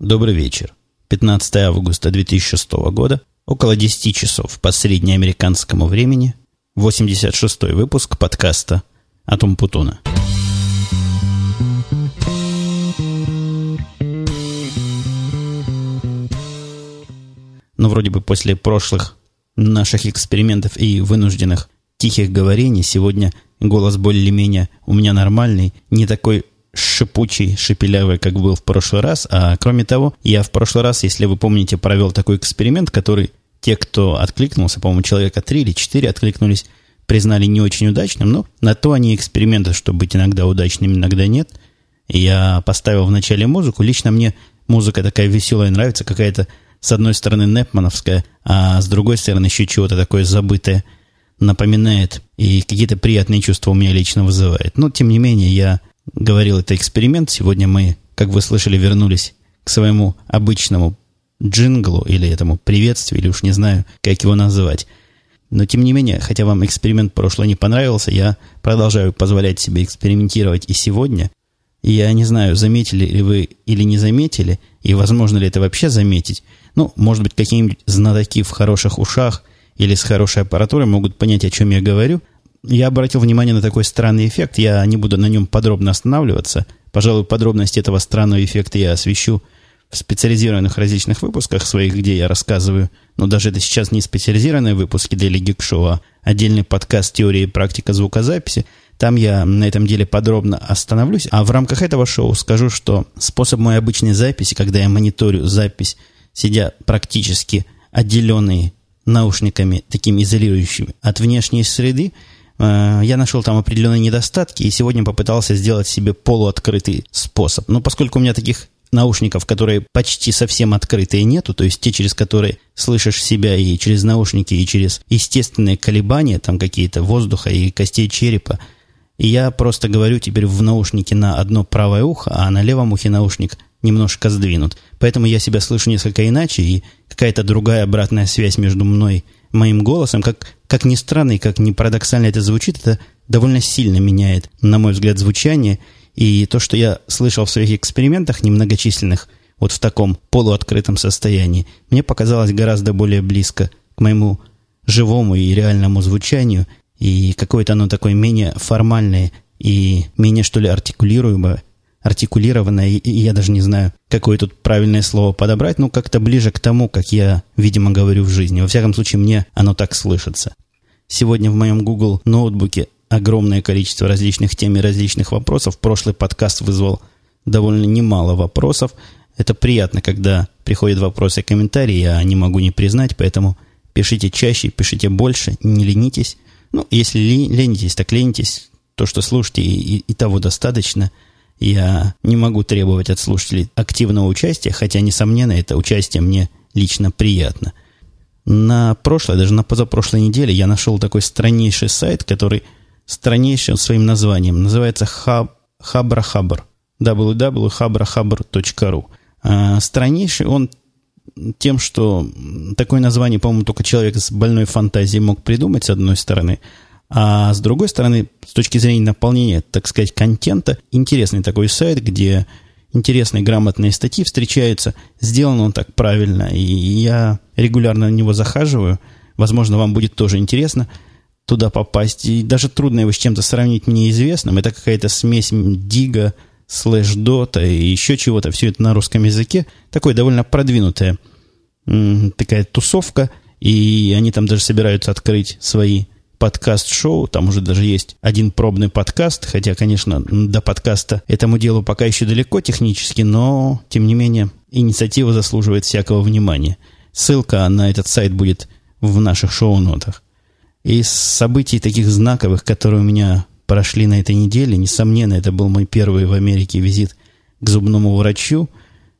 Добрый вечер. 15 августа 2006 года, около 10 часов по среднеамериканскому времени, 86 выпуск подкаста «Атум Путуна». Ну, вроде бы после прошлых наших экспериментов и вынужденных тихих говорений сегодня голос более-менее у меня нормальный, не такой шипучий, шепелявый, как был в прошлый раз. А кроме того, я в прошлый раз, если вы помните, провел такой эксперимент, который те, кто откликнулся, по-моему, человека три или четыре откликнулись, признали не очень удачным, но на то они эксперименты, чтобы быть иногда удачными, иногда нет. Я поставил в начале музыку. Лично мне музыка такая веселая нравится, какая-то с одной стороны непмановская, а с другой стороны еще чего-то такое забытое напоминает и какие-то приятные чувства у меня лично вызывает. Но, тем не менее, я говорил, это эксперимент. Сегодня мы, как вы слышали, вернулись к своему обычному джинглу или этому приветствию, или уж не знаю, как его называть. Но, тем не менее, хотя вам эксперимент прошлый не понравился, я продолжаю позволять себе экспериментировать и сегодня. И я не знаю, заметили ли вы или не заметили, и возможно ли это вообще заметить. Ну, может быть, какие-нибудь знатоки в хороших ушах или с хорошей аппаратурой могут понять, о чем я говорю – я обратил внимание на такой странный эффект. Я не буду на нем подробно останавливаться. Пожалуй, подробности этого странного эффекта я освещу в специализированных различных выпусках своих, где я рассказываю. Но даже это сейчас не специализированные выпуски Daily Geek Show, а отдельный подкаст «Теория и практика звукозаписи». Там я на этом деле подробно остановлюсь. А в рамках этого шоу скажу, что способ моей обычной записи, когда я мониторю запись, сидя практически отделенные наушниками, такими изолирующими от внешней среды, я нашел там определенные недостатки и сегодня попытался сделать себе полуоткрытый способ. Но поскольку у меня таких наушников, которые почти совсем открытые нету, то есть те, через которые слышишь себя и через наушники, и через естественные колебания, там какие-то воздуха и костей черепа, и я просто говорю теперь в наушнике на одно правое ухо, а на левом ухе наушник немножко сдвинут. Поэтому я себя слышу несколько иначе, и какая-то другая обратная связь между мной моим голосом, как, как ни странно и как ни парадоксально это звучит, это довольно сильно меняет, на мой взгляд, звучание. И то, что я слышал в своих экспериментах немногочисленных, вот в таком полуоткрытом состоянии, мне показалось гораздо более близко к моему живому и реальному звучанию, и какое-то оно такое менее формальное и менее, что ли, артикулируемое, артикулированное, и я даже не знаю, какое тут правильное слово подобрать, но как-то ближе к тому, как я, видимо, говорю в жизни. Во всяком случае, мне оно так слышится. Сегодня в моем Google ноутбуке огромное количество различных тем и различных вопросов. Прошлый подкаст вызвал довольно немало вопросов. Это приятно, когда приходят вопросы и комментарии, я не могу не признать, поэтому пишите чаще, пишите больше, не ленитесь. Ну, если ленитесь, так ленитесь. То, что слушаете, и, и, и того достаточно – я не могу требовать от слушателей активного участия, хотя, несомненно, это участие мне лично приятно. На прошлой, даже на позапрошлой неделе я нашел такой страннейший сайт, который страннейшим своим названием называется Хабрахабр. www.habrahabr.ru а, Страннейший он тем, что такое название, по-моему, только человек с больной фантазией мог придумать, с одной стороны, а с другой стороны, с точки зрения наполнения, так сказать, контента, интересный такой сайт, где интересные грамотные статьи встречаются. Сделан он так правильно, и я регулярно на него захаживаю. Возможно, вам будет тоже интересно туда попасть. И даже трудно его с чем-то сравнить мне известным. Это какая-то смесь дига, слэш дота и еще чего-то. Все это на русском языке. Такое довольно продвинутая такая тусовка. И они там даже собираются открыть свои подкаст-шоу. Там уже даже есть один пробный подкаст, хотя, конечно, до подкаста этому делу пока еще далеко технически, но, тем не менее, инициатива заслуживает всякого внимания. Ссылка на этот сайт будет в наших шоу-нотах. Из событий таких знаковых, которые у меня прошли на этой неделе, несомненно, это был мой первый в Америке визит к зубному врачу.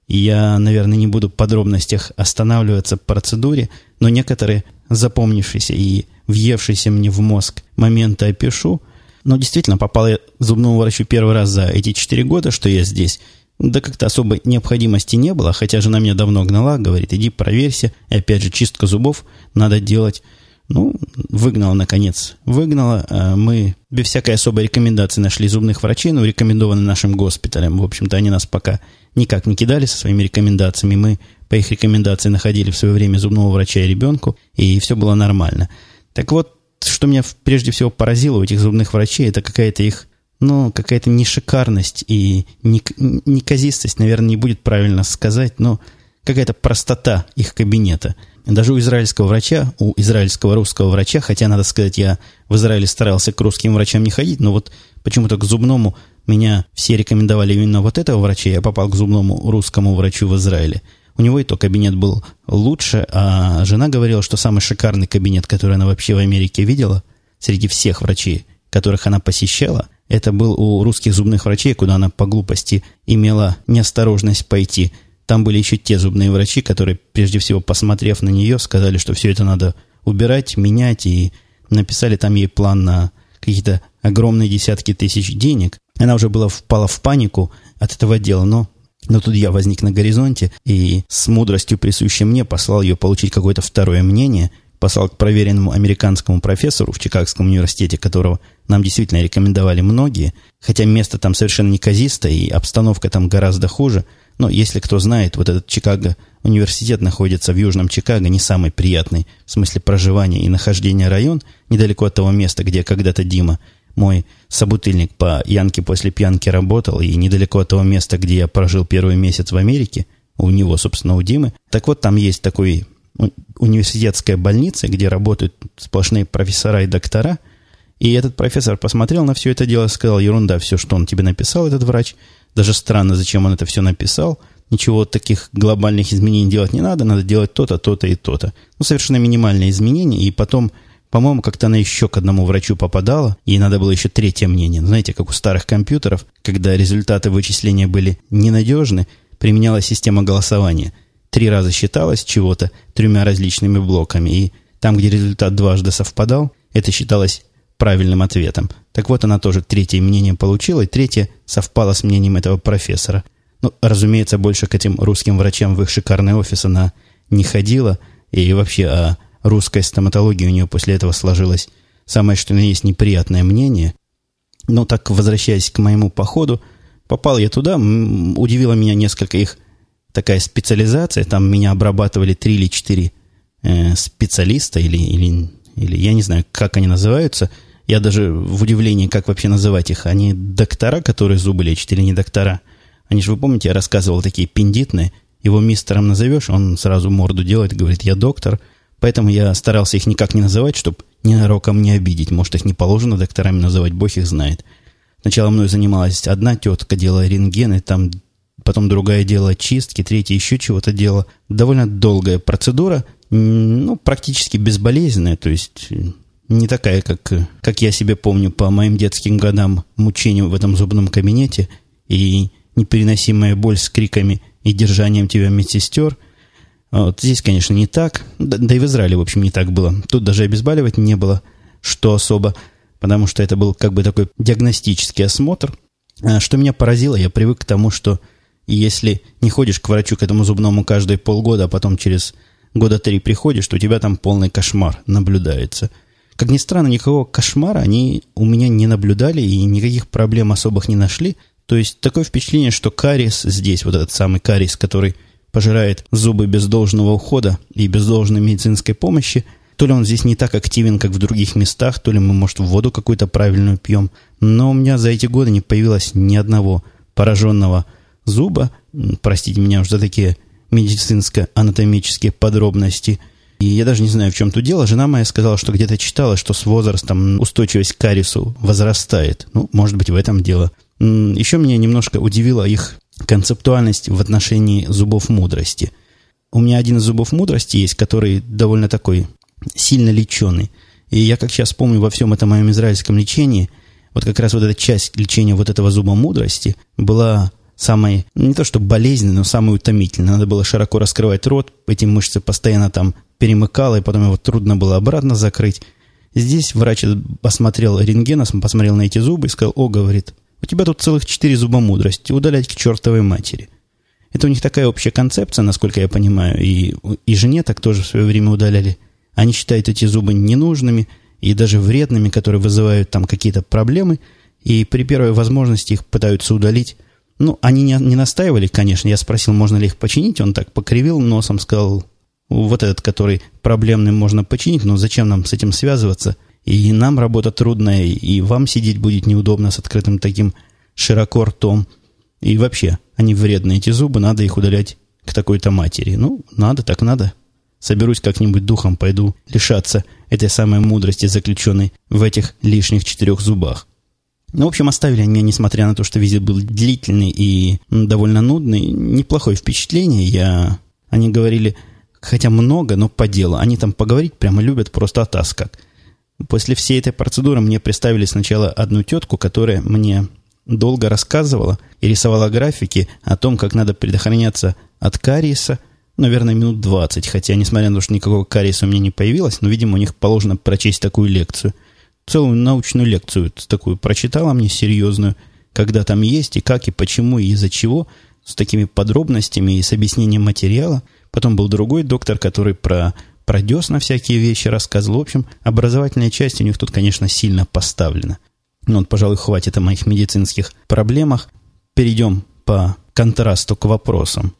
Я, наверное, не буду в подробностях останавливаться в процедуре, но некоторые запомнившиеся и въевшиеся мне в мозг моменты опишу. Но действительно, попал я к зубному врачу первый раз за эти четыре года, что я здесь. Да как-то особой необходимости не было, хотя жена меня давно гнала, говорит, иди проверься. И опять же, чистка зубов надо делать. Ну, выгнала, наконец. Выгнала. А мы без всякой особой рекомендации нашли зубных врачей, но рекомендованы нашим госпиталем. В общем-то, они нас пока никак не кидали со своими рекомендациями. Мы по их рекомендации находили в свое время зубного врача и ребенку, и все было нормально. Так вот, что меня прежде всего поразило у этих зубных врачей, это какая-то их, ну, какая-то нешикарность и неказистость, наверное, не будет правильно сказать, но какая-то простота их кабинета. Даже у израильского врача, у израильского русского врача, хотя, надо сказать, я в Израиле старался к русским врачам не ходить, но вот почему-то к зубному меня все рекомендовали именно вот этого врача, я попал к зубному русскому врачу в Израиле. У него и то кабинет был лучше, а жена говорила, что самый шикарный кабинет, который она вообще в Америке видела, среди всех врачей, которых она посещала, это был у русских зубных врачей, куда она по глупости имела неосторожность пойти. Там были еще те зубные врачи, которые, прежде всего, посмотрев на нее, сказали, что все это надо убирать, менять, и написали там ей план на какие-то огромные десятки тысяч денег. Она уже была впала в панику от этого дела, но, но тут я возник на горизонте и с мудростью, присущей мне, послал ее получить какое-то второе мнение, послал к проверенному американскому профессору в Чикагском университете, которого нам действительно рекомендовали многие, хотя место там совершенно неказистое и обстановка там гораздо хуже, но если кто знает, вот этот Чикаго университет находится в Южном Чикаго, не самый приятный в смысле проживания и нахождения район, недалеко от того места, где когда-то Дима мой собутыльник по Янке после пьянки работал, и недалеко от того места, где я прожил первый месяц в Америке, у него, собственно, у Димы. Так вот, там есть такой университетская больница, где работают сплошные профессора и доктора. И этот профессор посмотрел на все это дело сказал, ерунда, все, что он тебе написал, этот врач. Даже странно, зачем он это все написал. Ничего таких глобальных изменений делать не надо, надо делать то-то, то-то и то-то. Ну, совершенно минимальные изменения, и потом по-моему, как-то она еще к одному врачу попадала, ей надо было еще третье мнение. Знаете, как у старых компьютеров, когда результаты вычисления были ненадежны, применялась система голосования. Три раза считалось чего-то тремя различными блоками, и там, где результат дважды совпадал, это считалось правильным ответом. Так вот, она тоже третье мнение получила, и третье совпало с мнением этого профессора. Ну, разумеется, больше к этим русским врачам в их шикарный офис она не ходила, и вообще о русской стоматологии у нее после этого сложилось самое что ни есть неприятное мнение. Но так, возвращаясь к моему походу, попал я туда, удивила меня несколько их такая специализация. Там меня обрабатывали три или четыре э, специалиста, или, или, или я не знаю, как они называются. Я даже в удивлении, как вообще называть их. Они доктора, которые зубы лечат, или не доктора? Они же, вы помните, я рассказывал такие пендитные. Его мистером назовешь, он сразу морду делает, говорит, я доктор – Поэтому я старался их никак не называть, чтобы ненароком не обидеть. Может, их не положено докторами называть, бог их знает. Сначала мной занималась одна тетка, делала рентгены, там потом другая делала чистки, третья еще чего-то делала. Довольно долгая процедура, ну, практически безболезненная, то есть не такая, как, как я себе помню по моим детским годам мучения в этом зубном кабинете и непереносимая боль с криками и держанием тебя медсестер – вот здесь, конечно, не так. Да, да и в Израиле, в общем, не так было. Тут даже обезболивать не было, что особо, потому что это был как бы такой диагностический осмотр. А что меня поразило, я привык к тому, что если не ходишь к врачу, к этому зубному каждые полгода, а потом через года три приходишь, то у тебя там полный кошмар наблюдается. Как ни странно, никакого кошмара они у меня не наблюдали и никаких проблем особых не нашли. То есть такое впечатление, что кариес здесь, вот этот самый кариес, который пожирает зубы без должного ухода и без должной медицинской помощи, то ли он здесь не так активен, как в других местах, то ли мы, может, воду какую-то правильную пьем. Но у меня за эти годы не появилось ни одного пораженного зуба. Простите меня уже за такие медицинско-анатомические подробности. И я даже не знаю, в чем тут дело. Жена моя сказала, что где-то читала, что с возрастом устойчивость к карису возрастает. Ну, может быть, в этом дело. Еще меня немножко удивило их концептуальность в отношении зубов мудрости. У меня один из зубов мудрости есть, который довольно такой сильно леченый. И я, как сейчас помню, во всем этом моем израильском лечении, вот как раз вот эта часть лечения вот этого зуба мудрости была самой, не то что болезненной, но самой утомительной. Надо было широко раскрывать рот, эти мышцы постоянно там перемыкало, и потом его трудно было обратно закрыть. Здесь врач посмотрел рентген, посмотрел на эти зубы и сказал, о, говорит, у тебя тут целых четыре зуба мудрости. Удалять к чертовой матери. Это у них такая общая концепция, насколько я понимаю. И, и жене так тоже в свое время удаляли. Они считают эти зубы ненужными и даже вредными, которые вызывают там какие-то проблемы. И при первой возможности их пытаются удалить Ну, они не, не настаивали, конечно. Я спросил, можно ли их починить. Он так покривил носом, сказал, вот этот, который проблемный, можно починить, но зачем нам с этим связываться? И нам работа трудная, и вам сидеть будет неудобно с открытым таким широко ртом. И вообще, они вредные, эти зубы, надо их удалять к такой-то матери. Ну, надо, так надо. Соберусь как-нибудь духом, пойду лишаться этой самой мудрости, заключенной в этих лишних четырех зубах. Ну, в общем, оставили они меня, несмотря на то, что визит был длительный и довольно нудный, неплохое впечатление. Я... Они говорили, хотя много, но по делу. Они там поговорить прямо любят просто от как. После всей этой процедуры мне представили сначала одну тетку, которая мне долго рассказывала и рисовала графики о том, как надо предохраняться от кариеса, наверное, минут 20, хотя, несмотря на то, что никакого кариеса у меня не появилось, но, видимо, у них положено прочесть такую лекцию. Целую научную лекцию такую прочитала мне серьезную, когда там есть, и как, и почему, и из-за чего, с такими подробностями и с объяснением материала. Потом был другой доктор, который про, про на всякие вещи рассказывал. В общем, образовательная часть у них тут, конечно, сильно поставлена. Ну, вот, пожалуй, хватит о моих медицинских проблемах. Перейдем по контрасту к вопросам.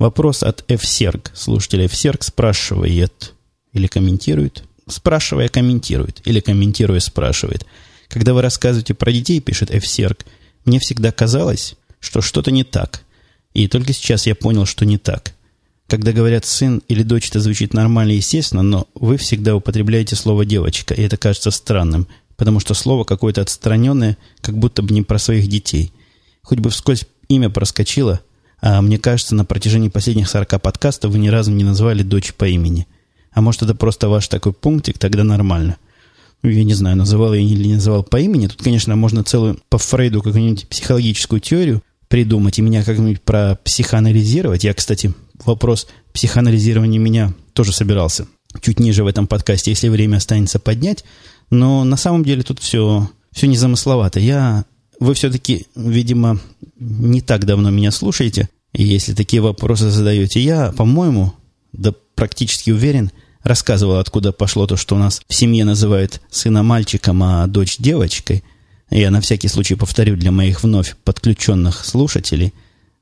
Вопрос от FSERG. Слушатель FSERG спрашивает или комментирует. Спрашивая, комментирует. Или комментируя, спрашивает. Когда вы рассказываете про детей, пишет FSERG, мне всегда казалось, что что-то не так. И только сейчас я понял, что не так. Когда говорят «сын» или «дочь», это звучит нормально и естественно, но вы всегда употребляете слово «девочка», и это кажется странным, потому что слово какое-то отстраненное, как будто бы не про своих детей. Хоть бы вскользь имя проскочило – а мне кажется, на протяжении последних 40 подкастов вы ни разу не назвали дочь по имени. А может, это просто ваш такой пунктик, тогда нормально. Ну, я не знаю, называл я или не называл по имени. Тут, конечно, можно целую по Фрейду какую-нибудь психологическую теорию придумать и меня как-нибудь про психоанализировать. Я, кстати, вопрос психоанализирования меня тоже собирался чуть ниже в этом подкасте, если время останется поднять. Но на самом деле тут все, все незамысловато. Я вы все-таки, видимо, не так давно меня слушаете, если такие вопросы задаете. Я, по-моему, да практически уверен, рассказывал, откуда пошло то, что у нас в семье называют сына мальчиком, а дочь девочкой. Я на всякий случай повторю для моих вновь подключенных слушателей.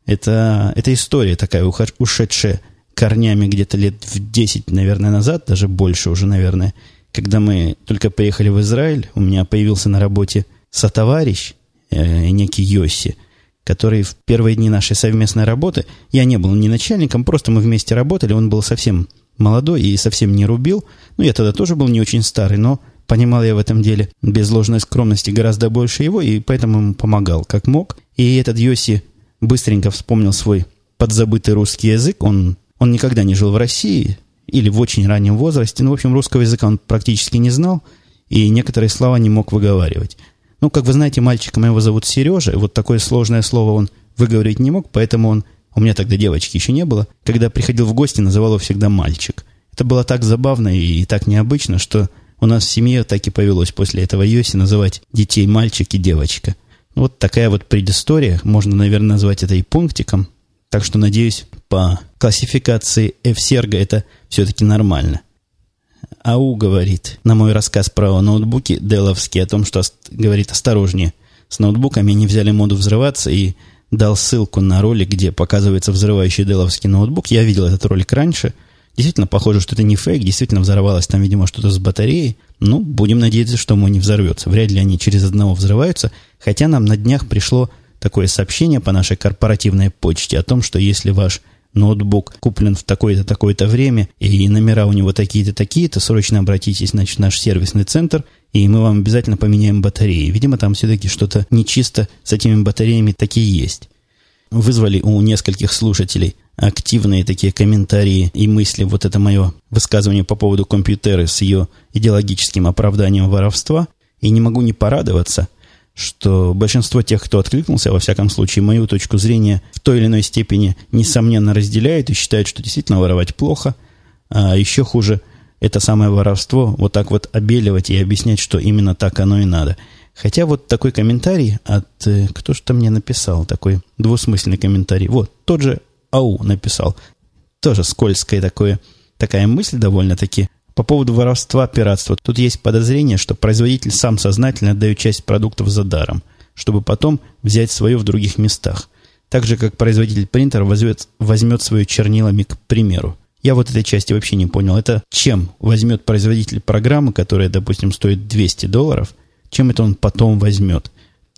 Это, это история такая, ушедшая корнями где-то лет в 10, наверное, назад, даже больше уже, наверное, когда мы только приехали в Израиль, у меня появился на работе сотоварищ, э, некий Йоси, который в первые дни нашей совместной работы, я не был ни начальником, просто мы вместе работали, он был совсем молодой и совсем не рубил. Ну, я тогда тоже был не очень старый, но понимал я в этом деле без ложной скромности гораздо больше его, и поэтому ему помогал как мог. И этот Йоси быстренько вспомнил свой подзабытый русский язык. Он, он никогда не жил в России или в очень раннем возрасте. Ну, в общем, русского языка он практически не знал и некоторые слова не мог выговаривать. Ну, как вы знаете, мальчика моего зовут Сережа, и вот такое сложное слово он выговорить не мог, поэтому он, у меня тогда девочки еще не было, когда приходил в гости, называл его всегда мальчик. Это было так забавно и так необычно, что у нас в семье так и повелось после этого Йоси называть детей мальчик и девочка. Вот такая вот предыстория, можно, наверное, назвать это и пунктиком. Так что, надеюсь, по классификации F-серга это все-таки нормально. АУ говорит на мой рассказ про ноутбуки деловские о том, что говорит осторожнее. С ноутбуками они взяли моду взрываться и дал ссылку на ролик, где показывается взрывающий деловский ноутбук. Я видел этот ролик раньше. Действительно, похоже, что это не фейк, действительно взорвалось там, видимо, что-то с батареей. Ну, будем надеяться, что мой не взорвется. Вряд ли они через одного взрываются. Хотя нам на днях пришло такое сообщение по нашей корпоративной почте о том, что если ваш ноутбук куплен в такое-то, такое-то время, и номера у него такие-то, такие-то, срочно обратитесь, значит, в наш сервисный центр, и мы вам обязательно поменяем батареи. Видимо, там все-таки что-то нечисто с этими батареями такие есть. Вызвали у нескольких слушателей активные такие комментарии и мысли. Вот это мое высказывание по поводу компьютера с ее идеологическим оправданием воровства. И не могу не порадоваться – что большинство тех, кто откликнулся, во всяком случае, мою точку зрения в той или иной степени, несомненно, разделяют и считают, что действительно воровать плохо, а еще хуже это самое воровство вот так вот обеливать и объяснять, что именно так оно и надо. Хотя вот такой комментарий от... Э, кто же там мне написал? Такой двусмысленный комментарий. Вот, тот же АУ написал. Тоже скользкое такое, такая мысль довольно-таки по поводу воровства, пиратства. Тут есть подозрение, что производитель сам сознательно отдает часть продуктов за даром, чтобы потом взять свое в других местах. Так же, как производитель принтера возьмет, возьмет свое чернилами, к примеру. Я вот этой части вообще не понял. Это чем возьмет производитель программы, которая, допустим, стоит 200 долларов, чем это он потом возьмет?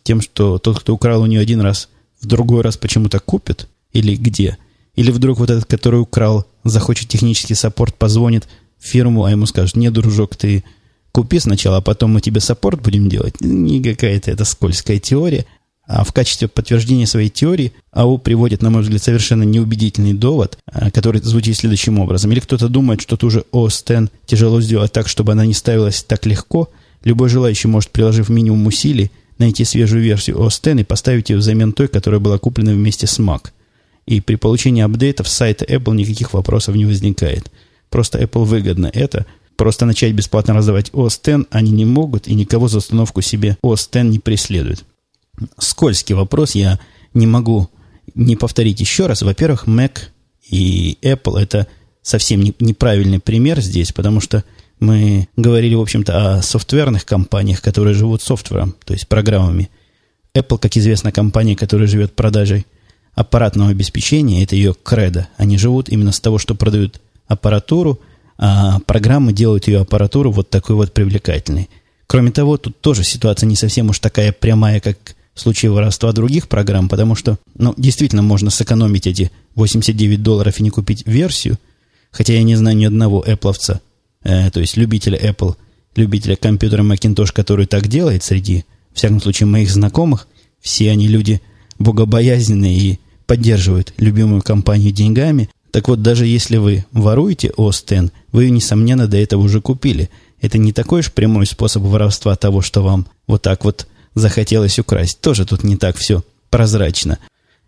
Тем, что тот, кто украл у нее один раз, в другой раз почему-то купит? Или где? Или вдруг вот этот, который украл, захочет технический support, позвонит в фирму, а ему скажут, не, дружок, ты купи сначала, а потом мы тебе support будем делать. Не какая-то это скользкая теория. А в качестве подтверждения своей теории АУ приводит, на мой взгляд, совершенно неубедительный довод, а, который звучит следующим образом. Или кто-то думает, что ту же X тяжело сделать так, чтобы она не ставилась так легко. Любой желающий может, приложив минимум усилий, найти свежую версию X и поставить ее взамен той, которая была куплена вместе с Mac. И при получении апдейтов с сайта Apple никаких вопросов не возникает. Просто Apple выгодно это. Просто начать бесплатно раздавать OS X они не могут, и никого за установку себе OS X не преследуют скользкий вопрос, я не могу не повторить еще раз. Во-первых, Mac и Apple это совсем не, неправильный пример здесь, потому что мы говорили, в общем-то, о софтверных компаниях, которые живут софтвером, то есть программами. Apple, как известно, компания, которая живет продажей аппаратного обеспечения, это ее кредо. Они живут именно с того, что продают аппаратуру, а программы делают ее аппаратуру вот такой вот привлекательной. Кроме того, тут тоже ситуация не совсем уж такая прямая, как в случае воровства других программ, потому что, ну, действительно можно сэкономить эти 89 долларов и не купить версию, хотя я не знаю ни одного Apple, э, то есть любителя Apple, любителя компьютера Macintosh, который так делает среди, в всяком случае, моих знакомых. Все они люди богобоязненные и поддерживают любимую компанию деньгами. Так вот, даже если вы воруете X, вы ее, несомненно, до этого уже купили. Это не такой уж прямой способ воровства того, что вам вот так вот захотелось украсть. Тоже тут не так все прозрачно.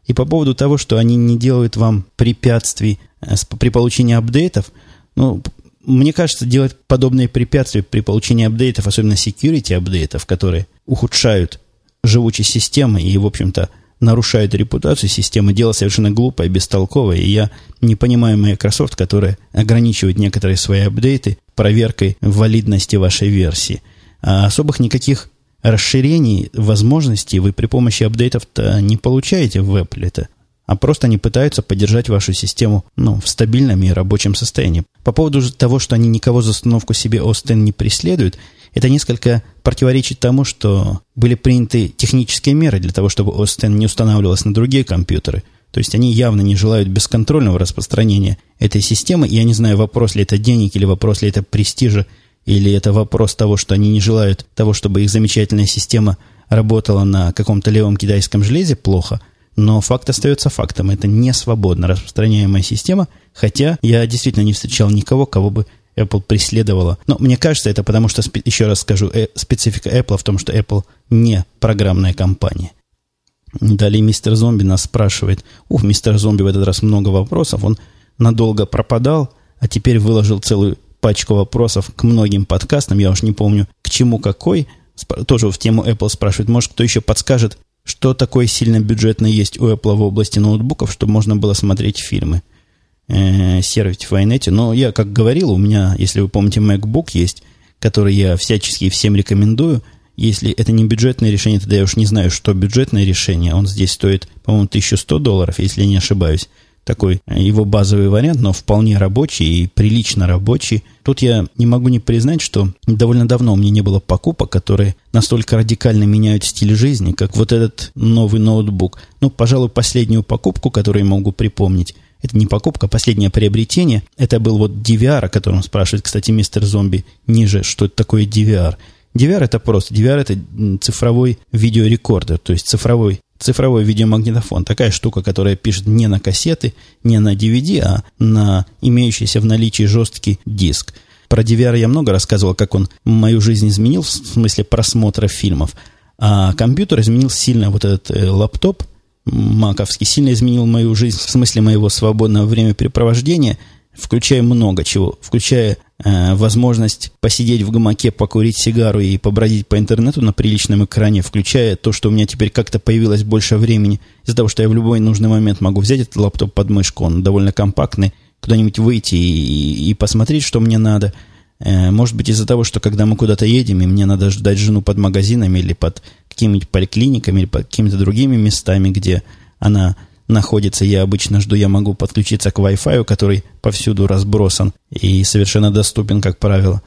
И по поводу того, что они не делают вам препятствий э, при получении апдейтов, ну, мне кажется, делать подобные препятствия при получении апдейтов, особенно security апдейтов, которые ухудшают живучесть системы и, в общем-то, нарушают репутацию системы, дело совершенно глупое, бестолковое. И я не понимаю Microsoft, которая ограничивает некоторые свои апдейты проверкой валидности вашей версии. А особых никаких расширений возможностей вы при помощи апдейтов-то не получаете в Apple это, а просто они пытаются поддержать вашу систему ну, в стабильном и рабочем состоянии. По поводу того, что они никого за установку себе OS не преследуют, это несколько противоречит тому, что были приняты технические меры для того, чтобы OS не устанавливалась на другие компьютеры. То есть они явно не желают бесконтрольного распространения этой системы. Я не знаю, вопрос ли это денег или вопрос ли это престижа или это вопрос того, что они не желают того, чтобы их замечательная система работала на каком-то левом китайском железе плохо. Но факт остается фактом. Это не свободно распространяемая система, хотя я действительно не встречал никого, кого бы Apple преследовала. Но мне кажется, это потому что, еще раз скажу, э, специфика Apple в том, что Apple не программная компания. Далее мистер Зомби нас спрашивает. Ух, мистер Зомби в этот раз много вопросов. Он надолго пропадал, а теперь выложил целую пачку вопросов к многим подкастам, я уж не помню, к чему какой, тоже в тему Apple спрашивают, может, кто еще подскажет, что такое сильно бюджетное есть у Apple в области ноутбуков, чтобы можно было смотреть фильмы, э, сервить в Вайнете. Но я, как говорил, у меня, если вы помните, MacBook есть, который я всячески всем рекомендую. Если это не бюджетное решение, тогда я уж не знаю, что бюджетное решение. Он здесь стоит, по-моему, 1100 долларов, если я не ошибаюсь такой его базовый вариант, но вполне рабочий и прилично рабочий. Тут я не могу не признать, что довольно давно у меня не было покупок, которые настолько радикально меняют стиль жизни, как вот этот новый ноутбук. Ну, пожалуй, последнюю покупку, которую я могу припомнить, это не покупка, а последнее приобретение. Это был вот DVR, о котором спрашивает, кстати, мистер Зомби ниже, что это такое DVR. DVR это просто, DVR это цифровой видеорекордер, то есть цифровой цифровой видеомагнитофон. Такая штука, которая пишет не на кассеты, не на DVD, а на имеющийся в наличии жесткий диск. Про DVR я много рассказывал, как он мою жизнь изменил в смысле просмотра фильмов. А компьютер изменил сильно вот этот э, лаптоп маковский, сильно изменил мою жизнь в смысле моего свободного времяпрепровождения – включая много чего, включая э, возможность посидеть в гамаке, покурить сигару и побродить по интернету на приличном экране, включая то, что у меня теперь как-то появилось больше времени, из-за того, что я в любой нужный момент могу взять этот лаптоп под мышку, он довольно компактный, куда-нибудь выйти и, и посмотреть, что мне надо. Э, может быть, из-за того, что когда мы куда-то едем, и мне надо ждать жену под магазинами или под какими-нибудь поликлиниками или какими-то другими местами, где она находится, я обычно жду, я могу подключиться к Wi-Fi, который повсюду разбросан и совершенно доступен, как правило.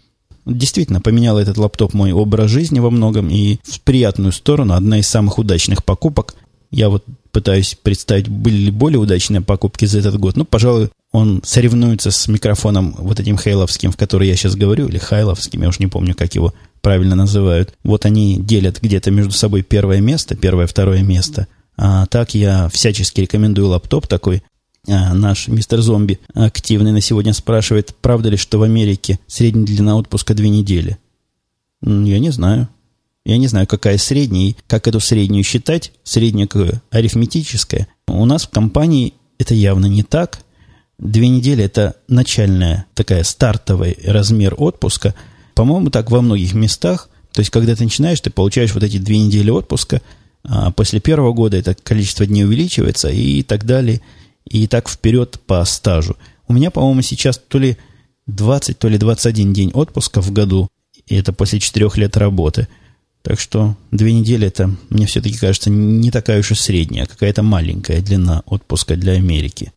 Действительно, поменял этот лаптоп мой образ жизни во многом и в приятную сторону. Одна из самых удачных покупок. Я вот пытаюсь представить, были ли более удачные покупки за этот год. Ну, пожалуй, он соревнуется с микрофоном вот этим хейловским, в который я сейчас говорю, или хайловским, я уж не помню, как его правильно называют. Вот они делят где-то между собой первое место, первое-второе место. А так я всячески рекомендую лаптоп такой. А наш мистер Зомби активный на сегодня спрашивает, правда ли, что в Америке средняя длина отпуска две недели. Я не знаю. Я не знаю, какая средняя и как эту среднюю считать. Средняя какое? Арифметическая. У нас в компании это явно не так. Две недели – это начальная, такая стартовый размер отпуска. По-моему, так во многих местах. То есть, когда ты начинаешь, ты получаешь вот эти две недели отпуска, а после первого года это количество дней увеличивается и так далее. И так вперед по стажу. У меня, по-моему, сейчас то ли 20, то ли 21 день отпуска в году. И это после четырех лет работы. Так что две недели это, мне все-таки кажется, не такая уж и средняя, а какая-то маленькая длина отпуска для Америки.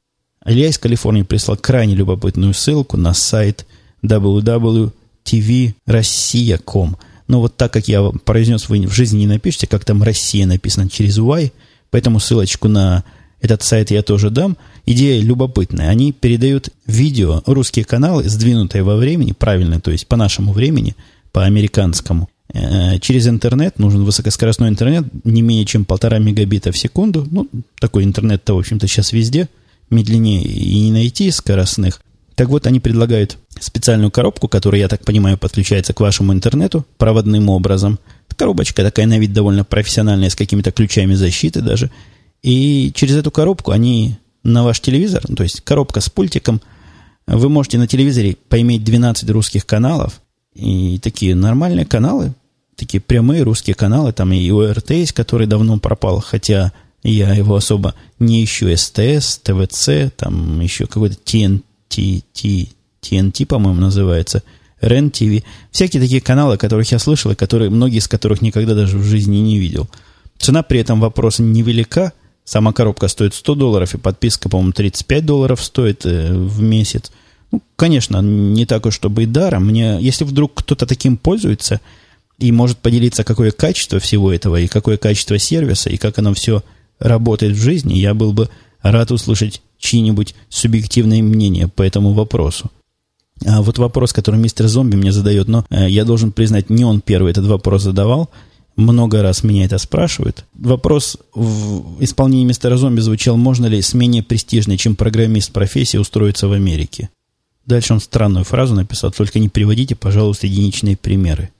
Илья из Калифорнии прислал крайне любопытную ссылку на сайт www.tvrossiya.com. Но вот так как я произнес, вы в жизни не напишите, как там «Россия» написано через Y, поэтому ссылочку на этот сайт я тоже дам. Идея любопытная. Они передают видео, русские каналы, сдвинутые во времени, правильно, то есть по нашему времени, по американскому, э, через интернет, нужен высокоскоростной интернет, не менее чем полтора мегабита в секунду. Ну, такой интернет-то, в общем-то, сейчас везде – медленнее и не найти скоростных. Так вот, они предлагают специальную коробку, которая, я так понимаю, подключается к вашему интернету проводным образом. Коробочка такая на вид довольно профессиональная, с какими-то ключами защиты даже. И через эту коробку они на ваш телевизор, то есть коробка с пультиком, вы можете на телевизоре поиметь 12 русских каналов. И такие нормальные каналы, такие прямые русские каналы, там и ОРТ есть, который давно пропал, хотя я его особо не ищу. СТС, ТВЦ, там еще какой-то TNT, TNT, по-моему, называется. РЕН-ТВ. Всякие такие каналы, которых я слышал, и которые, многие из которых никогда даже в жизни не видел. Цена при этом вопроса невелика. Сама коробка стоит 100 долларов, и подписка, по-моему, 35 долларов стоит э, в месяц. Ну, конечно, не так уж, чтобы и даром. Мне, если вдруг кто-то таким пользуется и может поделиться, какое качество всего этого, и какое качество сервиса, и как оно все работает в жизни, я был бы рад услышать чьи-нибудь субъективные мнения по этому вопросу. А вот вопрос, который мистер Зомби мне задает, но э, я должен признать, не он первый этот вопрос задавал. Много раз меня это спрашивают. Вопрос в исполнении мистера Зомби звучал, можно ли с менее престижной, чем программист профессии, устроиться в Америке. Дальше он странную фразу написал, только не приводите, пожалуйста, единичные примеры.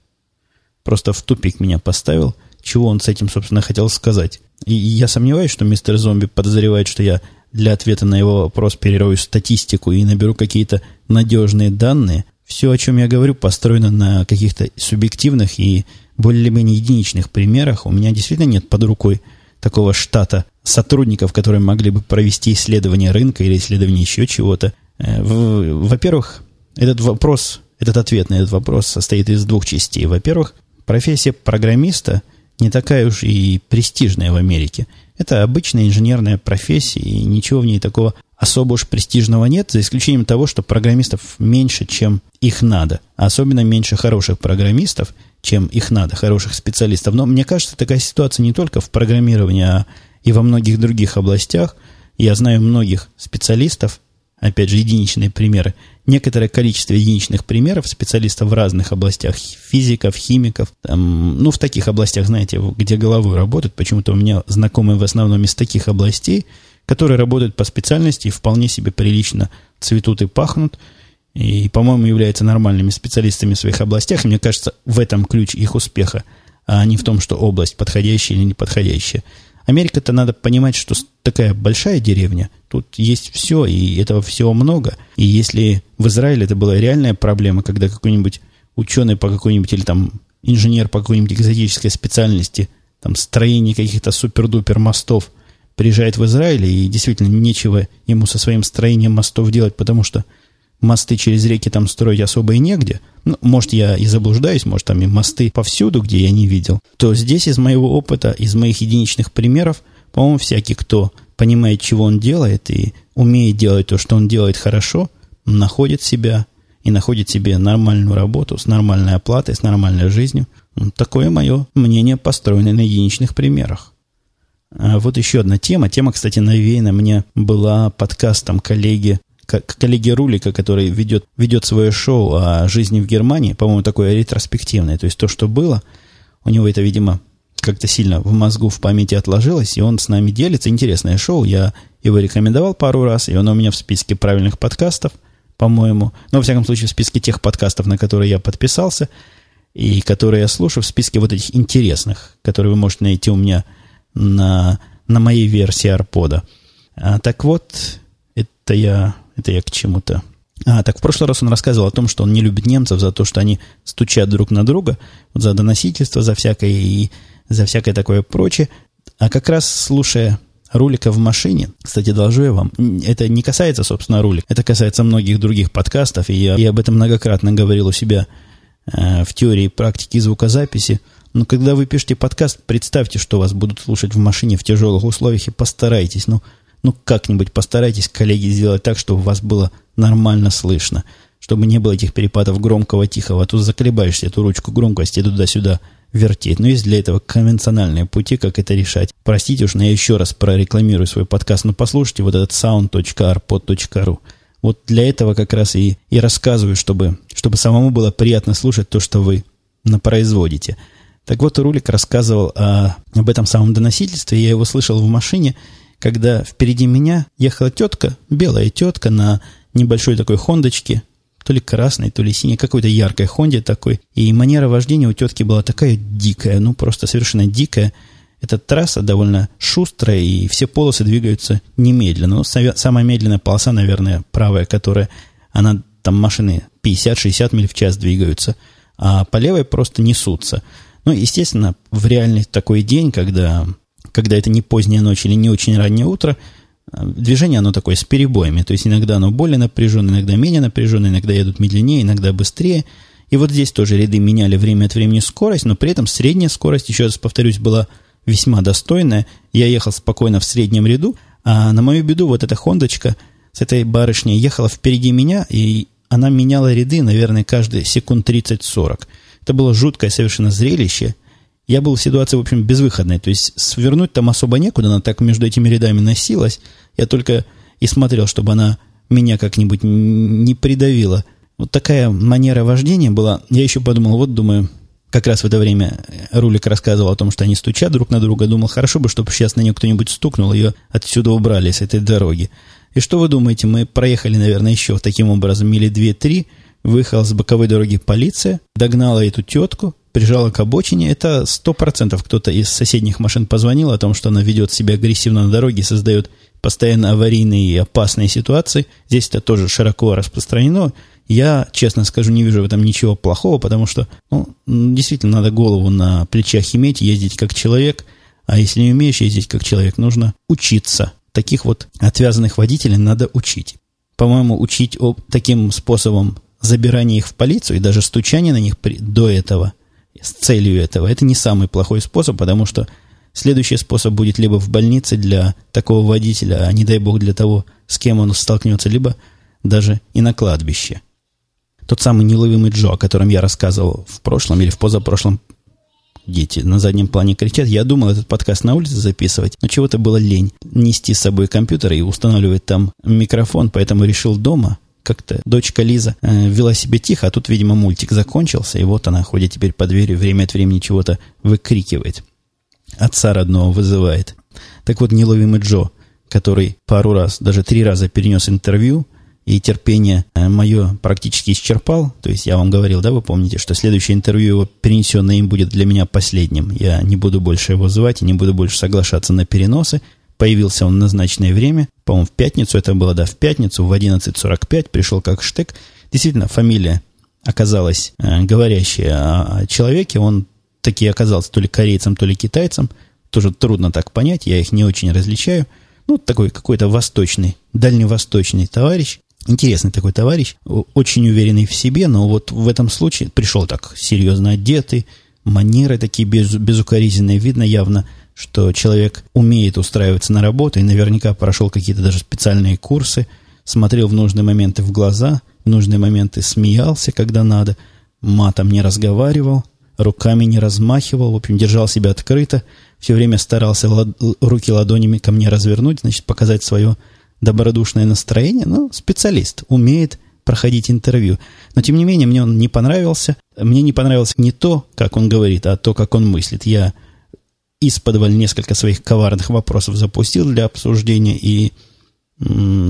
Просто в тупик меня поставил, чего он с этим, собственно, хотел сказать. И я сомневаюсь, что мистер Зомби подозревает, что я для ответа на его вопрос перерою статистику и наберу какие-то надежные данные. Все, о чем я говорю, построено на каких-то субъективных и более-менее единичных примерах. У меня действительно нет под рукой такого штата сотрудников, которые могли бы провести исследование рынка или исследование еще чего-то. Э, во-первых, этот вопрос, этот ответ на этот вопрос состоит из двух частей. Во-первых, профессия программиста – не такая уж и престижная в Америке. Это обычная инженерная профессия, и ничего в ней такого особо уж престижного нет, за исключением того, что программистов меньше, чем их надо. Особенно меньше хороших программистов, чем их надо, хороших специалистов. Но мне кажется, такая ситуация не только в программировании, а и во многих других областях. Я знаю многих специалистов, опять же, единичные примеры, некоторое количество единичных примеров специалистов в разных областях, физиков, химиков, там, ну, в таких областях, знаете, где головой работают, почему-то у меня знакомые в основном из таких областей, которые работают по специальности и вполне себе прилично цветут и пахнут, и, по-моему, являются нормальными специалистами в своих областях, и мне кажется, в этом ключ их успеха, а не в том, что область подходящая или неподходящая. Америка-то надо понимать, что такая большая деревня, тут есть все, и этого всего много. И если в Израиле это была реальная проблема, когда какой-нибудь ученый по какой-нибудь, или там инженер по какой-нибудь экзотической специальности, там строение каких-то супер-дупер мостов, приезжает в Израиль, и действительно нечего ему со своим строением мостов делать, потому что мосты через реки там строить особо и негде. Ну, может, я и заблуждаюсь, может, там и мосты повсюду, где я не видел. То здесь из моего опыта, из моих единичных примеров, по-моему, всякий, кто понимает, чего он делает, и умеет делать то, что он делает хорошо, находит себя и находит себе нормальную работу с нормальной оплатой, с нормальной жизнью. Такое мое мнение, построенное на единичных примерах. А вот еще одна тема. Тема, кстати, навеяна мне была подкастом коллеги, коллеги Рулика, который ведет, ведет свое шоу о жизни в Германии, по-моему, такое ретроспективное, то есть то, что было. У него это, видимо, как-то сильно в мозгу, в памяти отложилось, и он с нами делится. Интересное шоу, я его рекомендовал пару раз, и он у меня в списке правильных подкастов, по-моему. Но, во всяком случае, в списке тех подкастов, на которые я подписался, и которые я слушаю, в списке вот этих интересных, которые вы можете найти у меня на, на моей версии арпода. А, так вот, это я, это я к чему-то. А, так в прошлый раз он рассказывал о том, что он не любит немцев за то, что они стучат друг на друга, вот за доносительство, за всякое и за всякое такое прочее. А как раз слушая рулика в машине, кстати, доложу я вам, это не касается, собственно, рулика, это касается многих других подкастов, и я, я об этом многократно говорил у себя э, в теории практики звукозаписи. Но когда вы пишете подкаст, представьте, что вас будут слушать в машине в тяжелых условиях и постарайтесь, ну, ну как-нибудь постарайтесь, коллеги, сделать так, чтобы вас было нормально слышно, чтобы не было этих перепадов громкого-тихого, а то заколебаешься эту ручку громкости туда-сюда вертеть. Но есть для этого конвенциональные пути, как это решать. Простите уж, но я еще раз прорекламирую свой подкаст, но послушайте вот этот sound.arpod.ru. Вот для этого как раз и, и рассказываю, чтобы, чтобы самому было приятно слушать то, что вы напроизводите. Так вот, Рулик рассказывал о, об этом самом доносительстве. Я его слышал в машине, когда впереди меня ехала тетка, белая тетка на небольшой такой хондочке, то ли красной, то ли синей, какой-то яркой хонде такой. И манера вождения у тетки была такая дикая, ну просто совершенно дикая. Эта трасса довольно шустрая, и все полосы двигаются немедленно. Ну, самая медленная полоса, наверное, правая, которая, она, там машины 50-60 миль в час двигаются, а по левой просто несутся. Ну, естественно, в реальный такой день, когда, когда это не поздняя ночь или не очень раннее утро, движение оно такое с перебоями. То есть иногда оно более напряженное, иногда менее напряженное, иногда едут медленнее, иногда быстрее. И вот здесь тоже ряды меняли время от времени скорость, но при этом средняя скорость, еще раз повторюсь, была весьма достойная. Я ехал спокойно в среднем ряду, а на мою беду вот эта хондочка с этой барышней ехала впереди меня, и она меняла ряды, наверное, каждые секунд 30-40. Это было жуткое совершенно зрелище. Я был в ситуации, в общем, безвыходной. То есть свернуть там особо некуда, она так между этими рядами носилась. Я только и смотрел, чтобы она меня как-нибудь не придавила. Вот такая манера вождения была. Я еще подумал, вот думаю, как раз в это время Рулик рассказывал о том, что они стучат друг на друга. Думал, хорошо бы, чтобы сейчас на нее кто-нибудь стукнул, ее отсюда убрали, с этой дороги. И что вы думаете, мы проехали, наверное, еще таким образом мили две-три, Выехала с боковой дороги полиция, догнала эту тетку, прижала к обочине. Это сто процентов кто-то из соседних машин позвонил о том, что она ведет себя агрессивно на дороге, создает постоянно аварийные и опасные ситуации. Здесь это тоже широко распространено. Я, честно скажу, не вижу в этом ничего плохого, потому что ну, действительно надо голову на плечах иметь, ездить как человек. А если не умеешь ездить как человек, нужно учиться. Таких вот отвязанных водителей надо учить. По-моему, учить таким способом забирание их в полицию и даже стучание на них при, до этого, с целью этого, это не самый плохой способ, потому что следующий способ будет либо в больнице для такого водителя, а не дай бог для того, с кем он столкнется, либо даже и на кладбище. Тот самый неловимый Джо, о котором я рассказывал в прошлом или в позапрошлом дети на заднем плане кричат. Я думал этот подкаст на улице записывать, но чего-то было лень нести с собой компьютер и устанавливать там микрофон, поэтому решил дома как-то дочка Лиза э, вела себя тихо, а тут, видимо, мультик закончился, и вот она ходит теперь по двери, время от времени чего-то выкрикивает. Отца родного вызывает. Так вот, неловимый Джо, который пару раз, даже три раза перенес интервью, и терпение э, мое практически исчерпал. То есть я вам говорил, да, вы помните, что следующее интервью его перенесенное им будет для меня последним. Я не буду больше его звать и не буду больше соглашаться на переносы. Появился он в назначенное время, по-моему, в пятницу, это было, да, в пятницу, в 11.45, пришел как штык. Действительно, фамилия оказалась э, говорящая о человеке, он таки оказался то ли корейцем, то ли китайцем, тоже трудно так понять, я их не очень различаю. Ну, такой какой-то восточный, дальневосточный товарищ, интересный такой товарищ, очень уверенный в себе, но вот в этом случае пришел так серьезно одетый, манеры такие без, безукоризненные, видно явно что человек умеет устраиваться на работу и наверняка прошел какие-то даже специальные курсы, смотрел в нужные моменты в глаза, в нужные моменты смеялся, когда надо, матом не разговаривал, руками не размахивал, в общем, держал себя открыто, все время старался лад, руки ладонями ко мне развернуть, значит, показать свое добродушное настроение. Ну, специалист, умеет проходить интервью. Но, тем не менее, мне он не понравился. Мне не понравилось не то, как он говорит, а то, как он мыслит. Я из-под несколько своих коварных вопросов запустил для обсуждения, и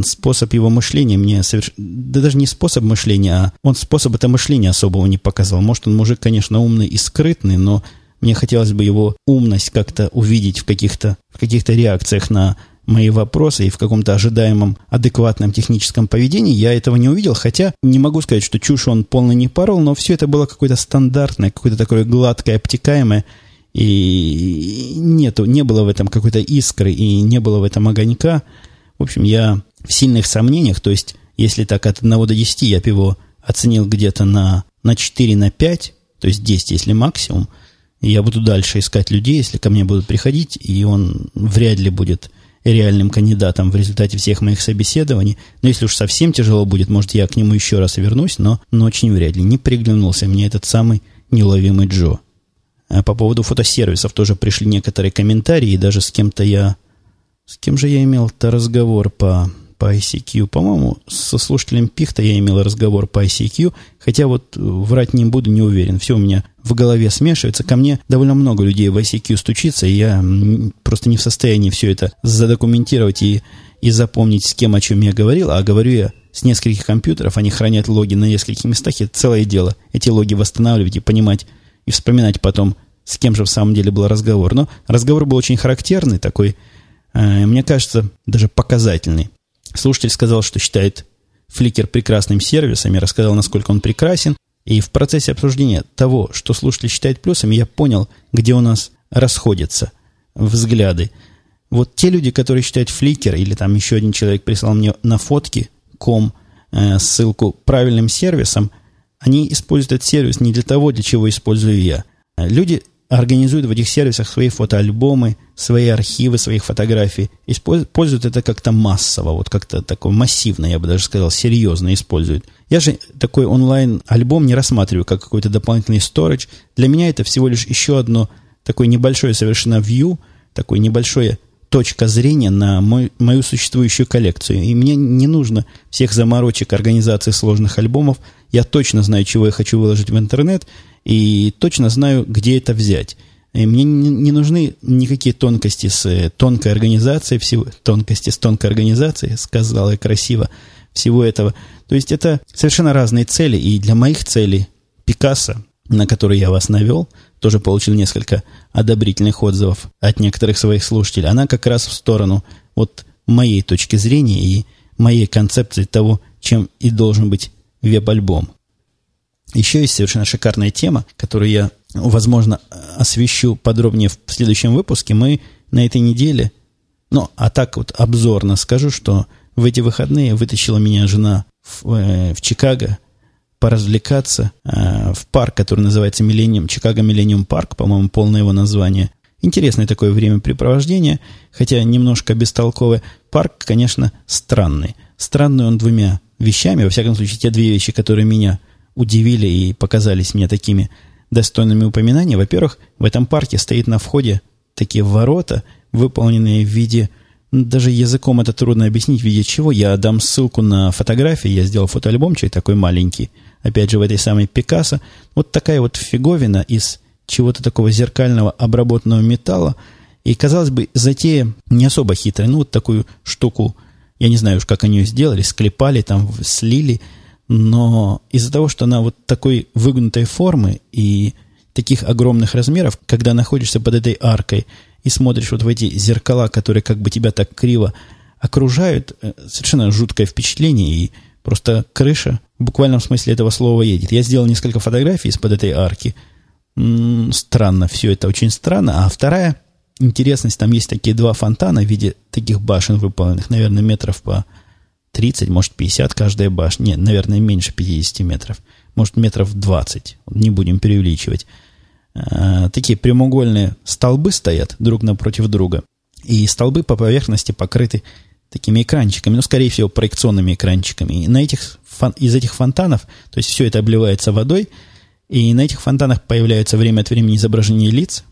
способ его мышления мне соверш... Да даже не способ мышления, а он способ это мышления особого не показал. Может, он мужик, конечно, умный и скрытный, но мне хотелось бы его умность как-то увидеть в каких-то в каких-то реакциях на мои вопросы и в каком-то ожидаемом адекватном техническом поведении, я этого не увидел, хотя не могу сказать, что чушь он полно не порол, но все это было какое-то стандартное, какое-то такое гладкое, обтекаемое, и нету, не было в этом какой-то искры, и не было в этом огонька. В общем, я в сильных сомнениях, то есть, если так от 1 до 10 я его оценил где-то на, на 4, на 5, то есть 10, если максимум, я буду дальше искать людей, если ко мне будут приходить, и он вряд ли будет реальным кандидатом в результате всех моих собеседований. Но если уж совсем тяжело будет, может, я к нему еще раз вернусь, но, но очень вряд ли. Не приглянулся мне этот самый неуловимый Джо. А по поводу фотосервисов тоже пришли некоторые комментарии, и даже с кем-то я... С кем же я имел-то разговор по по ICQ. По-моему, со слушателем Пихта я имел разговор по ICQ, хотя вот врать не буду, не уверен. Все у меня в голове смешивается. Ко мне довольно много людей в ICQ стучится, и я просто не в состоянии все это задокументировать и, и запомнить, с кем о чем я говорил, а говорю я с нескольких компьютеров, они хранят логи на нескольких местах, это целое дело. Эти логи восстанавливать и понимать, и вспоминать потом, с кем же в самом деле был разговор. Но разговор был очень характерный, такой, э, мне кажется, даже показательный. Слушатель сказал, что считает Flickr прекрасным сервисом и рассказал, насколько он прекрасен. И в процессе обсуждения того, что слушатель считает плюсом, я понял, где у нас расходятся взгляды. Вот те люди, которые считают Flickr, или там еще один человек прислал мне на фотки ком э, ссылку правильным сервисом, они используют этот сервис не для того, для чего использую я. Люди организуют в этих сервисах свои фотоальбомы, свои архивы своих фотографий, используют это как-то массово, вот как-то такое массивно, я бы даже сказал, серьезно используют. Я же такой онлайн-альбом не рассматриваю как какой-то дополнительный storage. Для меня это всего лишь еще одно такое небольшое совершенно view, такое небольшое точка зрения на мой, мою существующую коллекцию. И мне не нужно всех заморочек организации сложных альбомов. Я точно знаю, чего я хочу выложить в интернет – и точно знаю, где это взять. И мне не нужны никакие тонкости с э, тонкой организацией, всего, тонкости с тонкой организацией, сказала я красиво, всего этого. То есть это совершенно разные цели, и для моих целей Пикассо, на который я вас навел, тоже получил несколько одобрительных отзывов от некоторых своих слушателей, она как раз в сторону вот моей точки зрения и моей концепции того, чем и должен быть веб-альбом. Еще есть совершенно шикарная тема, которую я, возможно, освещу подробнее в следующем выпуске. Мы на этой неделе, ну, а так вот обзорно скажу, что в эти выходные вытащила меня жена в, э, в Чикаго поразвлекаться э, в парк, который называется Миллениум, Чикаго Миллениум Парк, по-моему, полное его название. Интересное такое времяпрепровождение, хотя немножко бестолковое. Парк, конечно, странный. Странный он двумя вещами, во всяком случае, те две вещи, которые меня удивили и показались мне такими достойными упоминания. Во-первых, в этом парке стоит на входе такие ворота, выполненные в виде, ну, даже языком это трудно объяснить, в виде чего. Я дам ссылку на фотографии, я сделал фотоальбомчик такой маленький, опять же, в этой самой Пикассо. Вот такая вот фиговина из чего-то такого зеркального обработанного металла. И, казалось бы, затея не особо хитрая. Ну, вот такую штуку, я не знаю уж, как они ее сделали, склепали, там, слили – но из-за того, что она вот такой выгнутой формы и таких огромных размеров, когда находишься под этой аркой и смотришь вот в эти зеркала, которые как бы тебя так криво окружают, э, совершенно жуткое впечатление, и просто крыша в буквальном смысле этого слова едет. Я сделал несколько фотографий из-под этой арки. Странно, все это очень странно. А вторая интересность, там есть такие два фонтана в виде таких башен выполненных, наверное, метров по 30, может 50 каждая башня. Нет, наверное, меньше 50 метров. Может, метров 20. Не будем преувеличивать. э, такие прямоугольные столбы стоят друг напротив друга. И столбы по поверхности покрыты такими экранчиками, ну, скорее всего, проекционными экранчиками. И на этих, из этих фонтанов, то есть все это обливается водой, и на этих фонтанах появляются время от времени изображения лиц,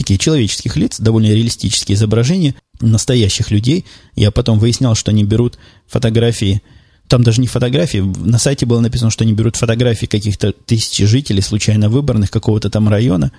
такие человеческих лиц, довольно реалистические изображения настоящих людей. Я потом выяснял, что они берут фотографии, там даже не фотографии, на сайте было написано, что они берут фотографии каких-то тысяч жителей, случайно выбранных какого-то там района.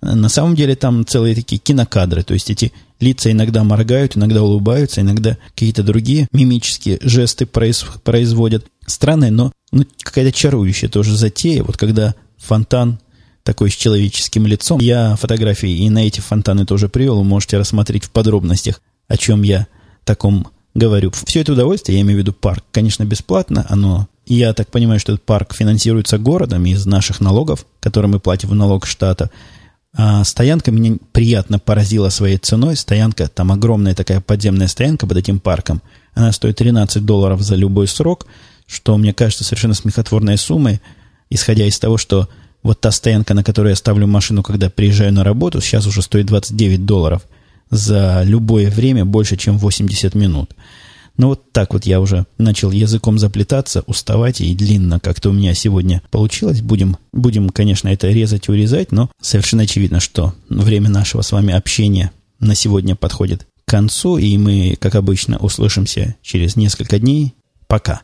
На самом деле там целые такие кинокадры, то есть эти лица иногда моргают, иногда улыбаются, иногда какие-то другие мимические жесты произ, производят. Странные, но ну, какая-то чарующая тоже затея, вот когда фонтан такой с человеческим лицом. Я фотографии и на эти фонтаны тоже привел, вы можете рассмотреть в подробностях, о чем я таком говорю. Все это удовольствие, я имею в виду парк, конечно, бесплатно, оно я так понимаю, что этот парк финансируется городом из наших налогов, которые мы платим в налог штата. А стоянка меня приятно поразила своей ценой. Стоянка, там огромная такая подземная стоянка под этим парком. Она стоит 13 долларов за любой срок, что мне кажется совершенно смехотворной суммой, исходя из того, что вот та стоянка, на которой я ставлю машину, когда приезжаю на работу, сейчас уже стоит 29 долларов за любое время, больше, чем 80 минут. Но вот так вот я уже начал языком заплетаться, уставать, и длинно как-то у меня сегодня получилось. Будем, будем, конечно, это резать и урезать, но совершенно очевидно, что время нашего с вами общения на сегодня подходит к концу, и мы, как обычно, услышимся через несколько дней. Пока.